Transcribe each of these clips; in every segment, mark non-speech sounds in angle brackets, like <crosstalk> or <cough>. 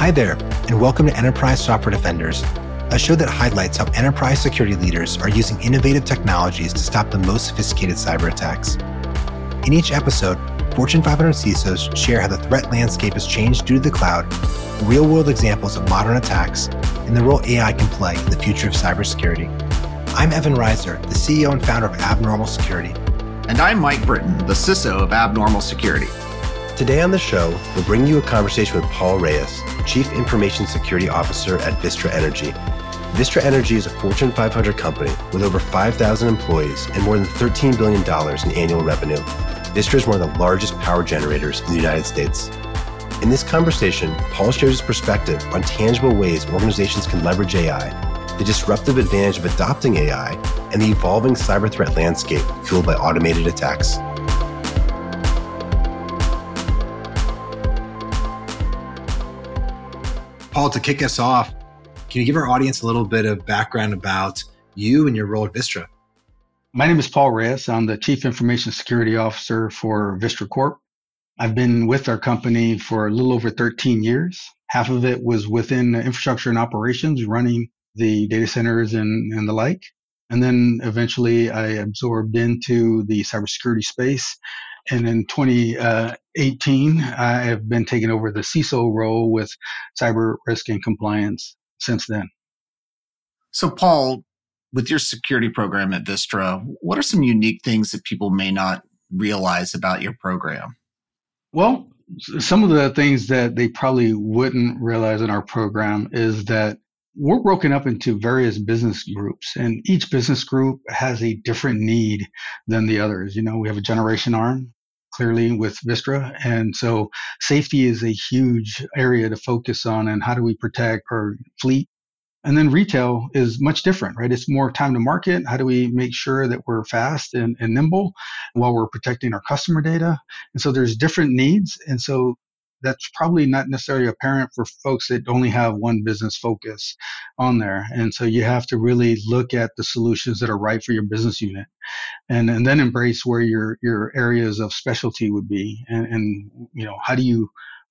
Hi there, and welcome to Enterprise Software Defenders, a show that highlights how enterprise security leaders are using innovative technologies to stop the most sophisticated cyber attacks. In each episode, Fortune 500 CISOs share how the threat landscape has changed due to the cloud, real world examples of modern attacks, and the role AI can play in the future of cybersecurity. I'm Evan Reiser, the CEO and founder of Abnormal Security. And I'm Mike Britton, the CISO of Abnormal Security. Today on the show, we'll bring you a conversation with Paul Reyes, Chief Information Security Officer at Vistra Energy. Vistra Energy is a Fortune 500 company with over 5,000 employees and more than $13 billion in annual revenue. Vistra is one of the largest power generators in the United States. In this conversation, Paul shares his perspective on tangible ways organizations can leverage AI, the disruptive advantage of adopting AI, and the evolving cyber threat landscape fueled by automated attacks. Paul, to kick us off, can you give our audience a little bit of background about you and your role at Vistra? My name is Paul Reyes. I'm the Chief Information Security Officer for Vistra Corp. I've been with our company for a little over 13 years. Half of it was within infrastructure and operations, running the data centers and, and the like. And then eventually I absorbed into the cybersecurity space. And in 2018, I have been taking over the CISO role with cyber risk and compliance since then. So, Paul, with your security program at Vistra, what are some unique things that people may not realize about your program? Well, some of the things that they probably wouldn't realize in our program is that we're broken up into various business groups and each business group has a different need than the others. You know, we have a generation arm clearly with Vistra. And so safety is a huge area to focus on and how do we protect our fleet and then retail is much different, right? It's more time to market. How do we make sure that we're fast and, and nimble while we're protecting our customer data? And so there's different needs. And so that's probably not necessarily apparent for folks that only have one business focus on there. And so you have to really look at the solutions that are right for your business unit and, and then embrace where your, your areas of specialty would be. And, and, you know, how do you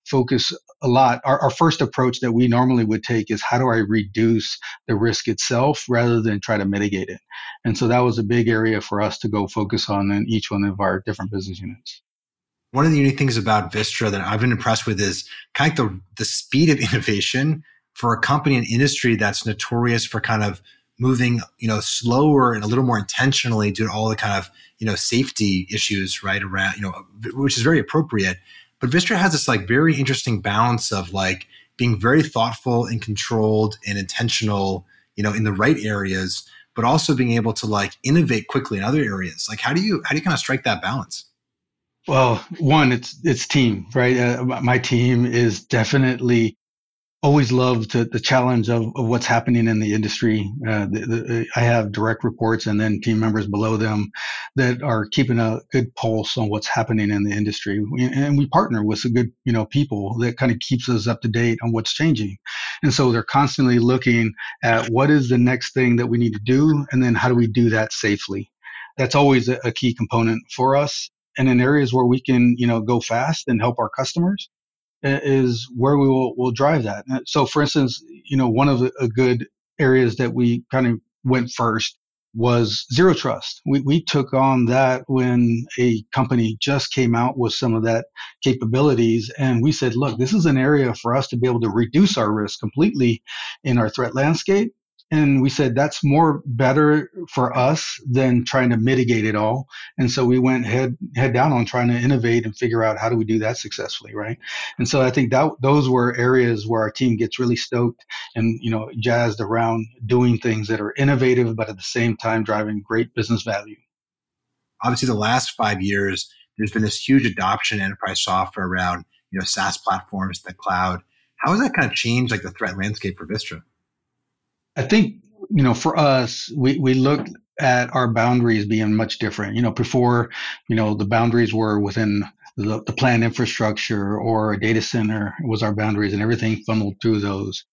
focus a lot. Our, our, first approach that we normally would take is how do I reduce the risk itself rather than try to mitigate it. And so that was a big area for us to go focus on in each one of our different business units. One of the unique things about Vistra that I've been impressed with is kind of the, the speed of <laughs> innovation for a company and industry that's notorious for kind of moving, you know, slower and a little more intentionally due to all the kind of, you know, safety issues right around, you know, which is very appropriate. But Vistra has this like very interesting balance of like being very thoughtful and controlled and intentional, you know, in the right areas, but also being able to like innovate quickly in other areas. Like how do you how do you kind of strike that balance? Well, one, it's it's team, right? Uh, my team is definitely always loved to, the challenge of, of what's happening in the industry. Uh, the, the, I have direct reports and then team members below them that are keeping a good pulse on what's happening in the industry. And we partner with some good, you know, people that kind of keeps us up to date on what's changing. And so they're constantly looking at what is the next thing that we need to do, and then how do we do that safely. That's always a, a key component for us. And in areas where we can, you know, go fast and help our customers, is where we will, will drive that. Uh, so, for instance, you know, one of the good areas that we kind of went first was zero trust. We, we took on that when a company just came out with some of that capabilities. And we said, look, this is an area for us to be able to reduce our risk completely in our threat landscape and we said that's more better for us than trying to mitigate it all. And so we went head head down on trying to innovate and figure out how do we do that successfully right? And so i think that those were areas where our team gets really stoked and you know jazzed around doing things that are innovative but at the same time driving great business value. Obviously the last five years there's been this huge adoption in enterprise software around you know saas platforms the cloud. How has that kind of changed like the threat landscape for vistra I think, you know, for us, we, we looked at our boundaries being much different. You know, before, you know, the boundaries were within the, the planned infrastructure or a data center was our boundaries and everything funneled through those.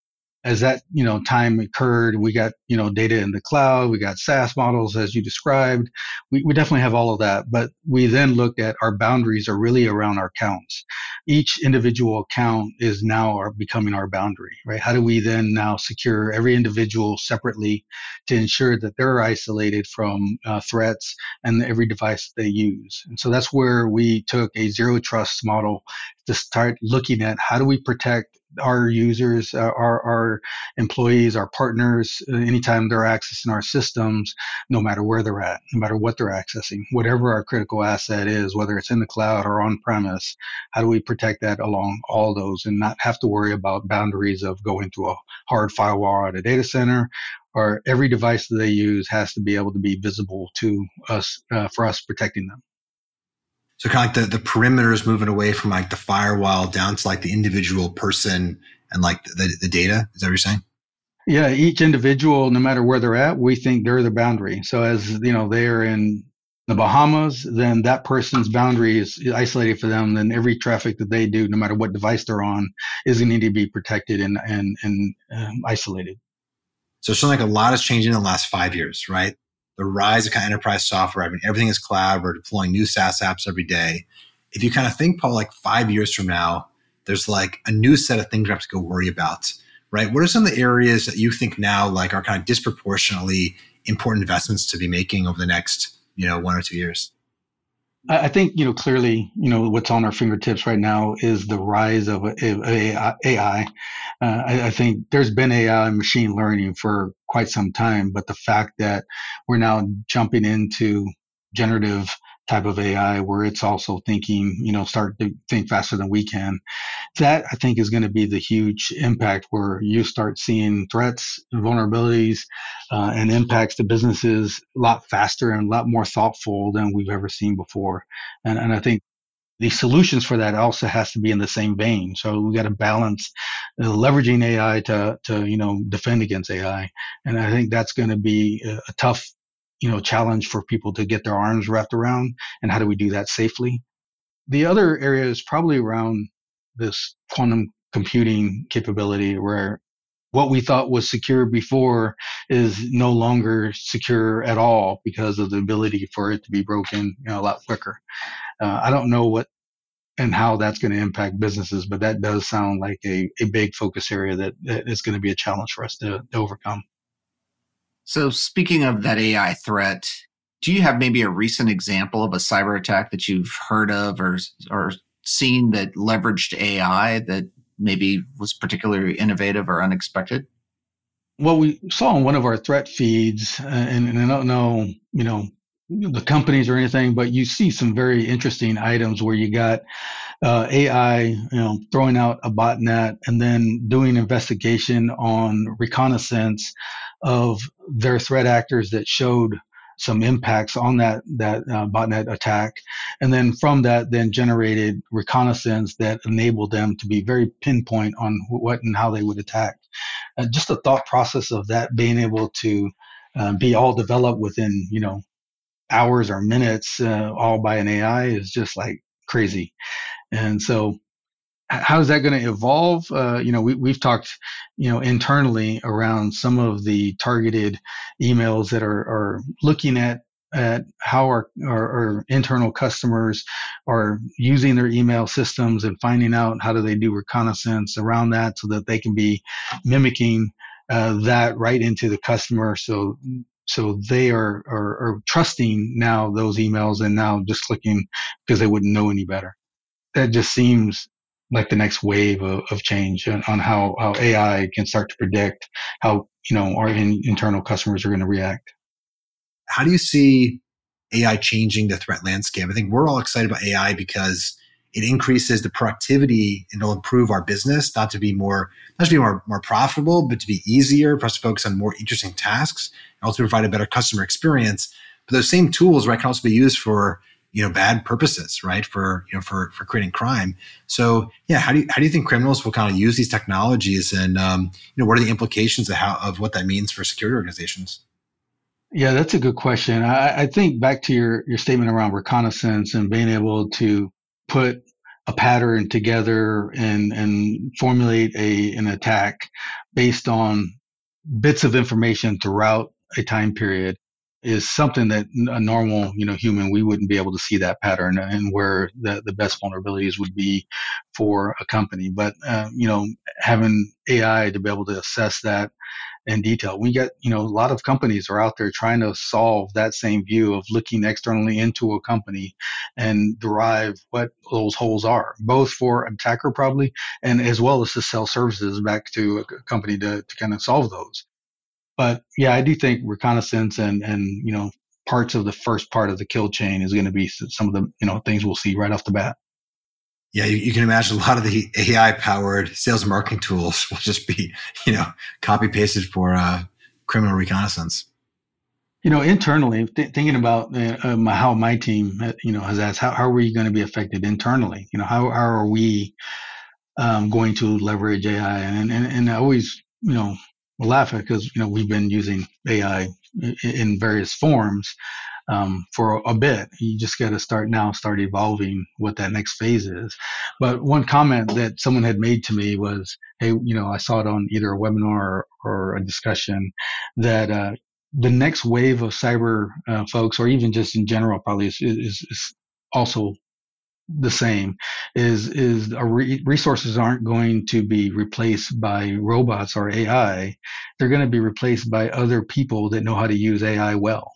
as that you know time occurred we got you know data in the cloud we got saas models as you described we, we definitely have all of that but we then looked at our boundaries are really around our counts each individual account is now our, becoming our boundary right? How do we then now secure every individual separately to ensure that they're isolated from uh, threats and every device they use? And so that's where we took a zero trust model to start looking at how do we protect our users, uh, our, our employees, our partners, uh, anytime they're accessing our systems, no matter where they're at, no matter what they're accessing, whatever our critical asset is, whether it's in the cloud or on premise, how do we protect that along all those and not have to worry about boundaries of going to a hard firewall at a data center or every device that they use has to be able to be visible to us uh, for us protecting them. So kind of like the, the perimeters moving away from like the firewall down to like the individual person and like the, the data. Is that what you're saying? Yeah, each individual, no matter where they're at, we think they're the boundary. So as you know, they're in the Bahamas, then that person's boundary is isolated for them. Then every traffic that they do, no matter what device they're on, is going to need to be protected and and and um, isolated. So it's like a lot has changed in the last five years, right? The rise of kind of enterprise software. I mean, everything is cloud. We're deploying new SaaS apps every day. If you kind of think, Paul, like five years from now, there's like a new set of things you have to go worry about, right? What are some of the areas that you think now like are kind of disproportionately important investments to be making over the next, you know, one or two years? I think you know clearly. You know what's on our fingertips right now is the rise of AI. Uh, I, I, think there's been AI and machine learning for quite some time, but the fact that we're now jumping into generative type of AI where it's also thinking, you know, start to think faster than we can. That I think is going to be the huge impact where you start seeing threats vulnerabilities uh, and impacts to businesses a lot faster and a lot more thoughtful than we've ever seen before. And, and I think the solutions for that also has to be in the same vein. So we got to balance uh, leveraging AI to, to, you know, defend against AI. And I think that's going to be a, a tough you know challenge for people to get their arms wrapped around and how do we do that safely? The other area is probably around this quantum computing capability where what we thought was secure before is no longer secure at all because of the ability for it to be broken you know, a lot quicker. Uh, i don't know what and how that's going to impact businesses but that does sound like a, a big focus area that, that is going to be a challenge for us to, to overcome so, speaking of that AI threat, do you have maybe a recent example of a cyber attack that you've heard of or or seen that leveraged AI that maybe was particularly innovative or unexpected? Well, we saw in one of our threat feeds, uh, and, and I don't know, you know, the companies or anything, but you see some very interesting items where you got uh, AI, you know, throwing out a botnet and then doing investigation on reconnaissance of their threat actors that showed some impacts on that that uh, botnet attack, and then from that, then generated reconnaissance that enabled them to be very pinpoint on what and how they would attack. Uh, just the thought process of that being able to uh, be all developed within you know hours or minutes, uh, all by an AI, is just like crazy. And so how's that going to evolve? Uh, you know, we, we've talked, you know, internally around some of the targeted emails that are, are looking at at how our, our, our, internal customers are using their email systems and finding out how do they do reconnaissance around that so that they can be mimicking uh, that right into the customer so so they are, are, are trusting now those emails and now just clicking because they wouldn't know any better that just seems like the next wave of, of change on, on, how, how AI can start to predict how, you know, our in, internal customers are going to react. How do you see AI changing the threat landscape? I think we're all excited about AI because it increases the productivity and it'll improve our business, not to be more, not to be more, more profitable, but to be easier for us to focus on more interesting tasks and also provide a better customer experience. But those same tools, right, can also be used for you know bad purposes right for you know for for creating crime. So yeah how do you how do you think criminals will kind of use these technologies and um, you know what are the implications of how of what that means for security organizations? Yeah that's a good question. I, I think back to your your statement around reconnaissance and being able to put a pattern together and and formulate a an attack based on bits of information throughout a time period is something that a normal you know human we wouldn't be able to see that pattern and where the, the best vulnerabilities would be for a company but uh, you know having ai to be able to assess that in detail. We get, you know, a lot of companies are out there trying to solve that same view of looking externally into a company and derive what those holes are, both for attacker probably and as well as to sell services back to a company to, to kind of solve those. But yeah, I do think reconnaissance and, and, you know, parts of the first part of the kill chain is going to be some of the, you know, things we'll see right off the bat yeah, you, you, can imagine a lot of the AI powered sales and marketing tools <laughs> will just be, you know, copy pasted for uh, criminal reconnaissance. You know, internally, th- thinking about uh, um, how my team, uh, you know, has asked, how, how are we going to be affected internally? You know, how, how are we um, going to leverage AI? And, and, and I always, you know, laugh at because, you know, we've been using AI in various forms um, for a bit. You just got to start now, start evolving what that next phase is. But one comment that someone had made to me was, "Hey, you know, I saw it on either a webinar or, or a discussion that." Uh, the next wave of cyber uh, folks, or even just in general, probably is, is, is also the same is is re- resources aren't going to be replaced by robots or AI they're going to be replaced by other people that know how to use AI well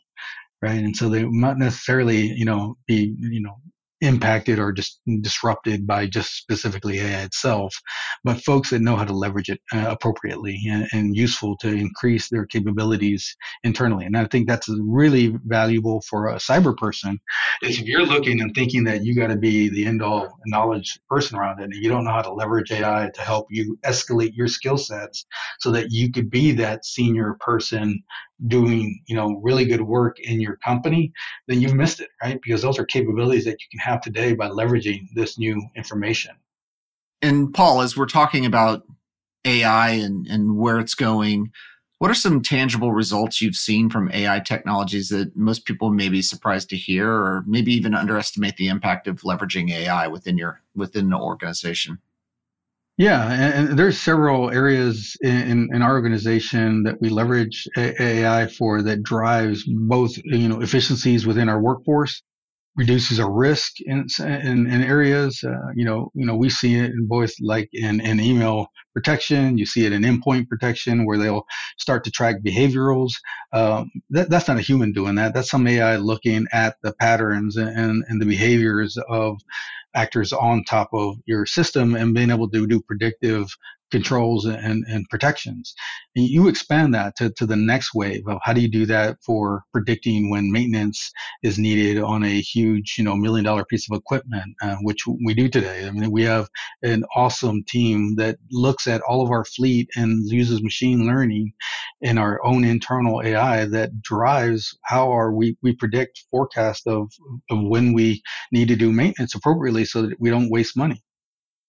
right? And so they might necessarily, you know, be, you know, impacted or just disrupted by just specifically AI itself, but folks that know how to leverage it uh, appropriately and, and, useful to increase their capabilities internally. And I think that's really valuable for a cyber person. Is if you're looking and thinking that you got to be the end all knowledge person around it, and you don't know how to leverage AI to help you escalate your skill sets so that you could be that senior person doing you know really good work in your company then you've missed it right because those are capabilities that you can have today by leveraging this new information. And paul as we're talking about ai and, and where it's going what are some tangible results you've seen from ai technologies that most people may be surprised to hear or maybe even underestimate the impact of leveraging ai within your within the organization? Yeah, and, and there's several areas in, in our organization that we leverage AI for that drives both you know efficiencies within our workforce, reduces our risk in in, in areas. Uh, you know, you know we see it in both like in, in email protection. You see it in endpoint protection where they'll start to track behaviorals. Um, that, that's not a human doing that. That's some AI looking at the patterns and, and the behaviors of actors on top of your system and being able to do predictive controls and, and protections. And you expand that to, to the next wave of how do you do that for predicting when maintenance is needed on a huge, you know, million dollar piece of equipment, uh, which we do today. I mean, we have an awesome team that looks at all of our fleet and uses machine learning and our own internal AI that drives how are we, we predict forecast of, of when we need to do maintenance appropriately so that we don't waste money.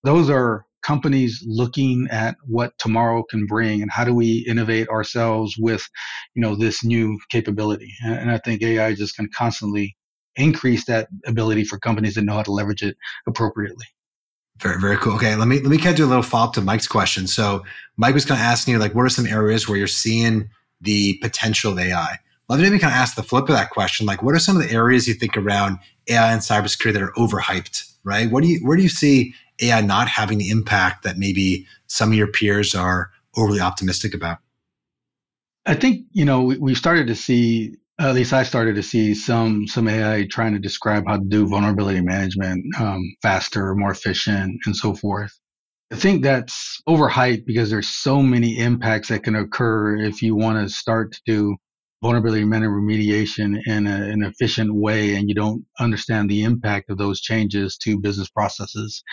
Those are companies looking at what tomorrow can bring and how do we innovate ourselves with you know this new capability and, i think ai just can constantly increase that ability for companies that know how to leverage it appropriately very very cool. Okay let me let me kind of do a little follow-up to mike's question. So mike was kind of asking you like what are some areas where you're seeing the potential of ai let me kind of ask the flip of that question like what are some of the areas you think around ai and cybersecurity that are overhyped right? What do you where do you see AI not having the impact that maybe some of your peers are overly optimistic about? I think you know we, we started to see at least I started to see some some AI trying to describe how to do vulnerability management um, faster, more efficient, and so forth. I think that's overhyped because there's so many impacts that can occur if you want to start to do vulnerability management remediation in a, an efficient way and you don't understand the impact of those changes to business processes.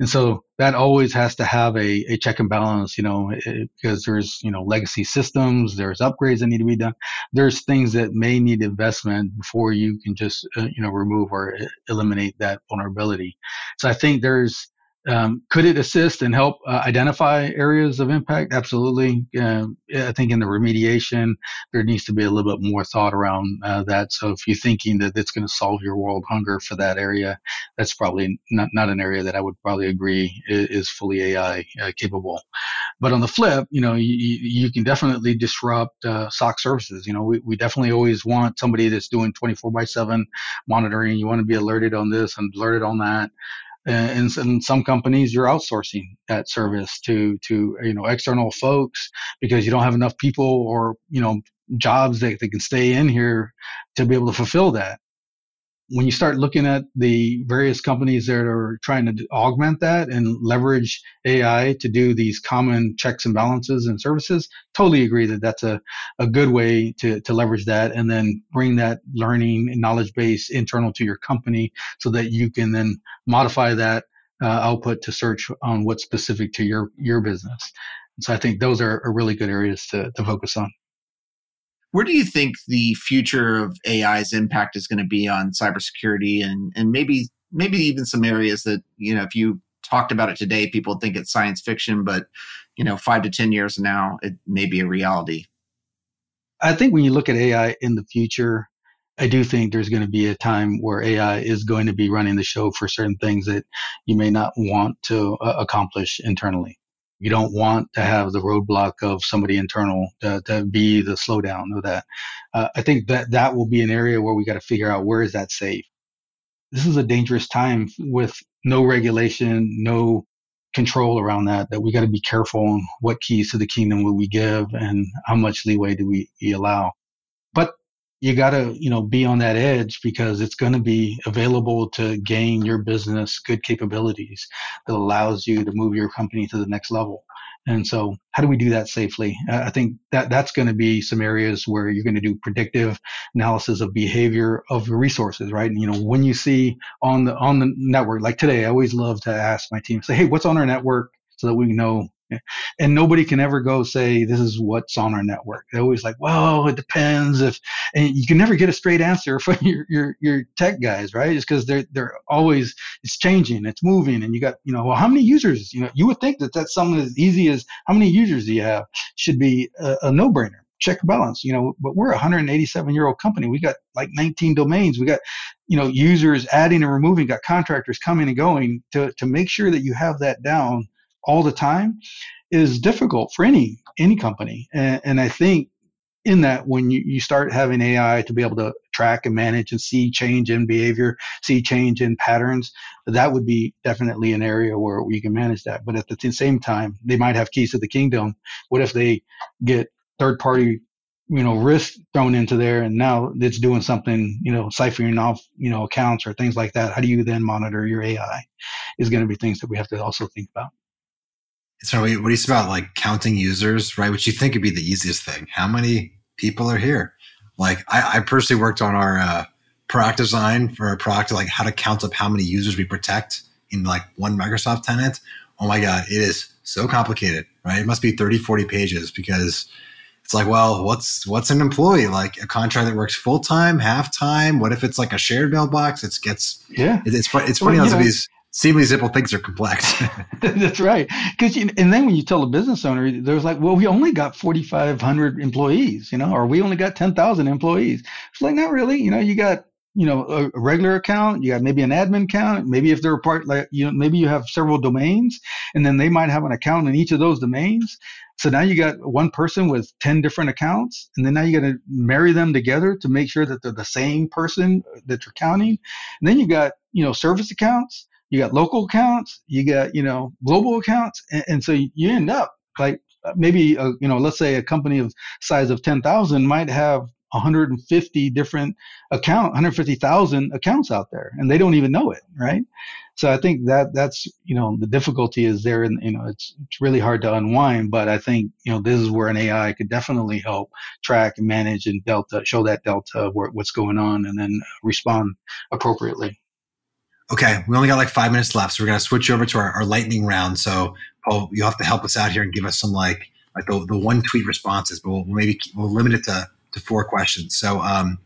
And so that always has to have a, a check and balance, you know, it, because there's, you know, legacy systems, there's upgrades that need to be done. There's things that may need investment before you can just, uh, you know, remove or eliminate that vulnerability. So I think there's, Um, could it assist and help uh, identify areas of impact? Absolutely. Um, I think in the remediation, there needs to be a little bit more thought around uh, that. So if you're thinking that it's going to solve your world hunger for that area, that's probably not, not an area that I would probably agree is, is fully AI uh, capable. But on the flip, you know, you, you can definitely disrupt uh, SOC services. You know, we, we definitely always want somebody that's doing 24 by 7 monitoring. You want to be alerted on this and alerted on that and in some companies you're outsourcing that service to to you know external folks because you don't have enough people or you know jobs that, that can stay in here to be able to fulfill that when you start looking at the various companies that are trying to augment that and leverage AI to do these common checks and balances and services, totally agree that that's a, a good way to, to leverage that and then bring that learning and knowledge base internal to your company so that you can then modify that uh, output to search on what's specific to your, your business. And so I think those are, are really good areas to, to focus on. Where do you think the future of AI's impact is going to be on cybersecurity and, and maybe maybe even some areas that, you know, if you talked about it today, people think it's science fiction, but you know, five to ten years now, it may be a reality. I think when you look at AI in the future, I do think there's going to be a time where AI is going to be running the show for certain things that you may not want to uh, accomplish internally. You don't want to have the roadblock of somebody internal to, to be the slowdown of that. Uh, I think that that will be an area where we got to figure out where is that safe. This is a dangerous time with no regulation, no control around that. That we got to be careful on what keys to the kingdom will we give and how much leeway do we, we allow. You got to you know be on that edge because it's going to be available to gain your business good capabilities that allows you to move your company to the next level. And so how do we do that safely? I think that that's going to be some areas where you're going to do predictive analysis of behavior of resources right? And you know when you see on the on the network like today i always love to ask my team say hey what's on our network so that we know and nobody can ever go say this is what's on our network. They're always like, well, it depends if, and you can never get a straight answer <laughs> from your your, your tech guys, right? It's because they're they're always it's changing, it's moving, and you got you know, well, how many users? You know, you would think that that's something as easy as how many users do you have should be a, a no brainer. Check balance, you know, but we're a 187 year old company. We got like 19 domains. We got, you know, users adding and removing, got contractors coming and going to, to make sure that you have that down all the time is difficult for any any company. And, and I think in that when you, you start having AI to be able to track and manage and see change in behavior, see change in patterns, that would be definitely an area where we can manage that. But at the same time, they might have keys to the kingdom. What if they get third party, you know, risk thrown into there and now it's doing something, you know, siphoning off, you know, accounts or things like that? How do you then monitor your AI? Is going to be things that we have to also think about. So what say about like counting users, right? Which you think would be the easiest thing. How many people are here? Like I, I personally worked on our uh, product design for a product, like how to count up how many users we protect in like one Microsoft tenant. Oh my God, it is so complicated, right? It must be 30, 40 pages because it's like, well, what's what's an employee? Like a contract that works full time, half time? What if it's like a shared mailbox? It gets yeah. It, it's it's funny well, how these seemingly simple things are complex. <laughs> That's right. Because and then when you tell a business owner, there's like, well, we only got 4,500 employees, you know, or we only got 10,000 employees. It's like not really. You know, you got you know a, regular account you got maybe an admin account maybe if they're a part like you know maybe you have several domains and then they might have an account in each of those domains so now you got one person with 10 different accounts and then now you got to marry them together to make sure that they're the same person that you're counting and then you got you know service accounts you got local accounts, you got you know global accounts, and, and so you end up like maybe a, you know let's say a company of size of 10,000 might have 150 different account 150,000 accounts out there and they don't even know it right? So i think that that's you know the difficulty is there and you know it's it's really hard to unwind but i think you know this is where an ai could definitely help track and manage and delta show that delta what's going on and then respond appropriately Okay, we only got like five minutes left, so we're gonna switch over to our, our lightning round. So, Paul, you have to help us out here and give us some like like the, the one tweet responses, but we'll, we'll maybe we'll limit it to, to four questions. So, um,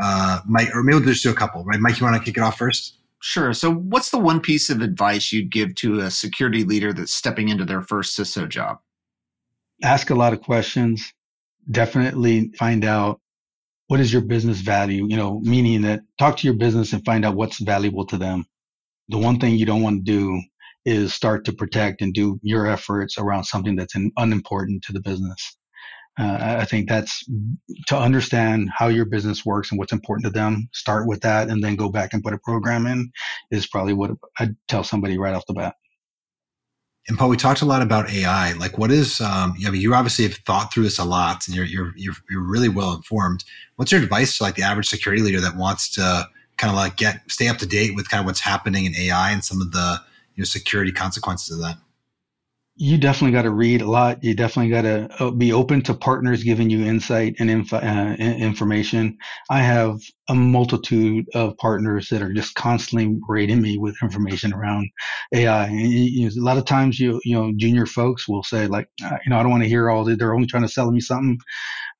uh, Mike, or maybe we'll just do a couple, right? Mike, you want to kick it off first? Sure. So, what's the one piece of advice you'd give to a security leader that's stepping into their first CISO job? Ask a lot of questions. Definitely find out what is your business value, you know, meaning that talk to your business and find out what's valuable to them. The one thing you don't want to do is start to protect and do your efforts around something that's unimportant to the business. Uh, I think that's to understand how your business works and what's important to them. Start with that, and then go back and put a program in. Is probably what I'd tell somebody right off the bat. And Paul, we talked a lot about AI. Like, what is? Um, I mean, you obviously have thought through this a lot, and you're you're you're, you're really well informed. What's your advice to like the average security leader that wants to kind of like get stay up to date with kind of what's happening in AI and some of the you know security consequences of that? You definitely got to read a lot. You definitely got to uh, be open to partners giving you insight and info, uh, information. I have a multitude of partners that are just constantly rating me with information around AI. And you a lot of times, you you know, junior folks will say like, uh, you know, I don't want to hear all that. They're only trying to sell me something.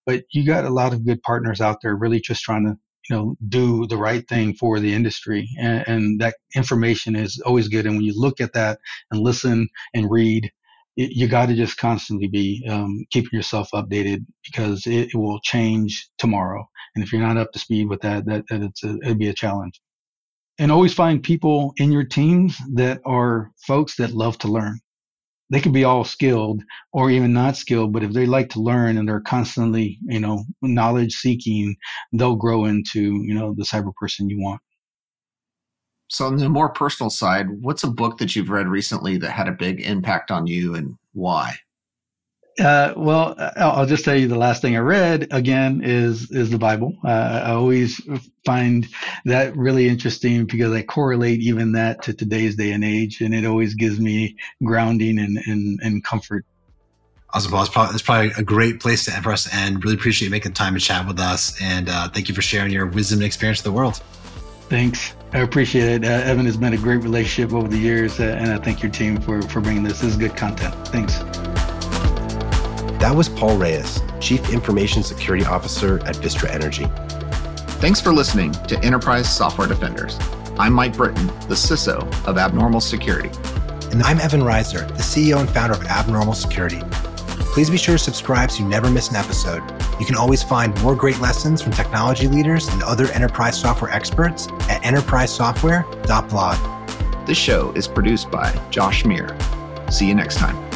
But you got a lot of good partners out there, really just trying to you know do the right thing for the industry and, and, that information is always good and when you look at that and listen and read you got to just constantly be um, keeping yourself updated because it, it, will change tomorrow. And if you're not up to speed with that, that, that it's a, it'd be a challenge. And always find people in your teams that are folks that love to learn. They could be all skilled or even not skilled, but if they like to learn and they're constantly, you know, knowledge seeking, they'll grow into, you know, the cyber person you want. So, on the more personal side, what's a book that you've read recently that had a big impact on you and why? Uh, well, I'll just tell you the last thing I read again is is the Bible. Uh, I always find that really interesting because I correlate even that to today's day and age, and it always gives me grounding and and, and comfort. Awesome, Paul. It's probably, it's probably a great place to, for us to end. Really appreciate you making time to chat with us, and uh, thank you for sharing your wisdom and experience with the world. Thanks. I appreciate it. Uh, Evan has been a great relationship over the years, uh, and I thank your team for, for bringing this. This is good content. Thanks. That was Paul Reyes, Chief Information Security Officer at Vistra Energy. Thanks for listening to Enterprise Software Defenders. I'm Mike Britton, the CISO of Abnormal Security. And I'm Evan Reiser, the CEO and founder of Abnormal Security. Please be sure to subscribe so you never miss an episode. You can always find more great lessons from technology leaders and other enterprise software experts at enterprisesoftware.blog. This show is produced by Josh Meir. See you next time.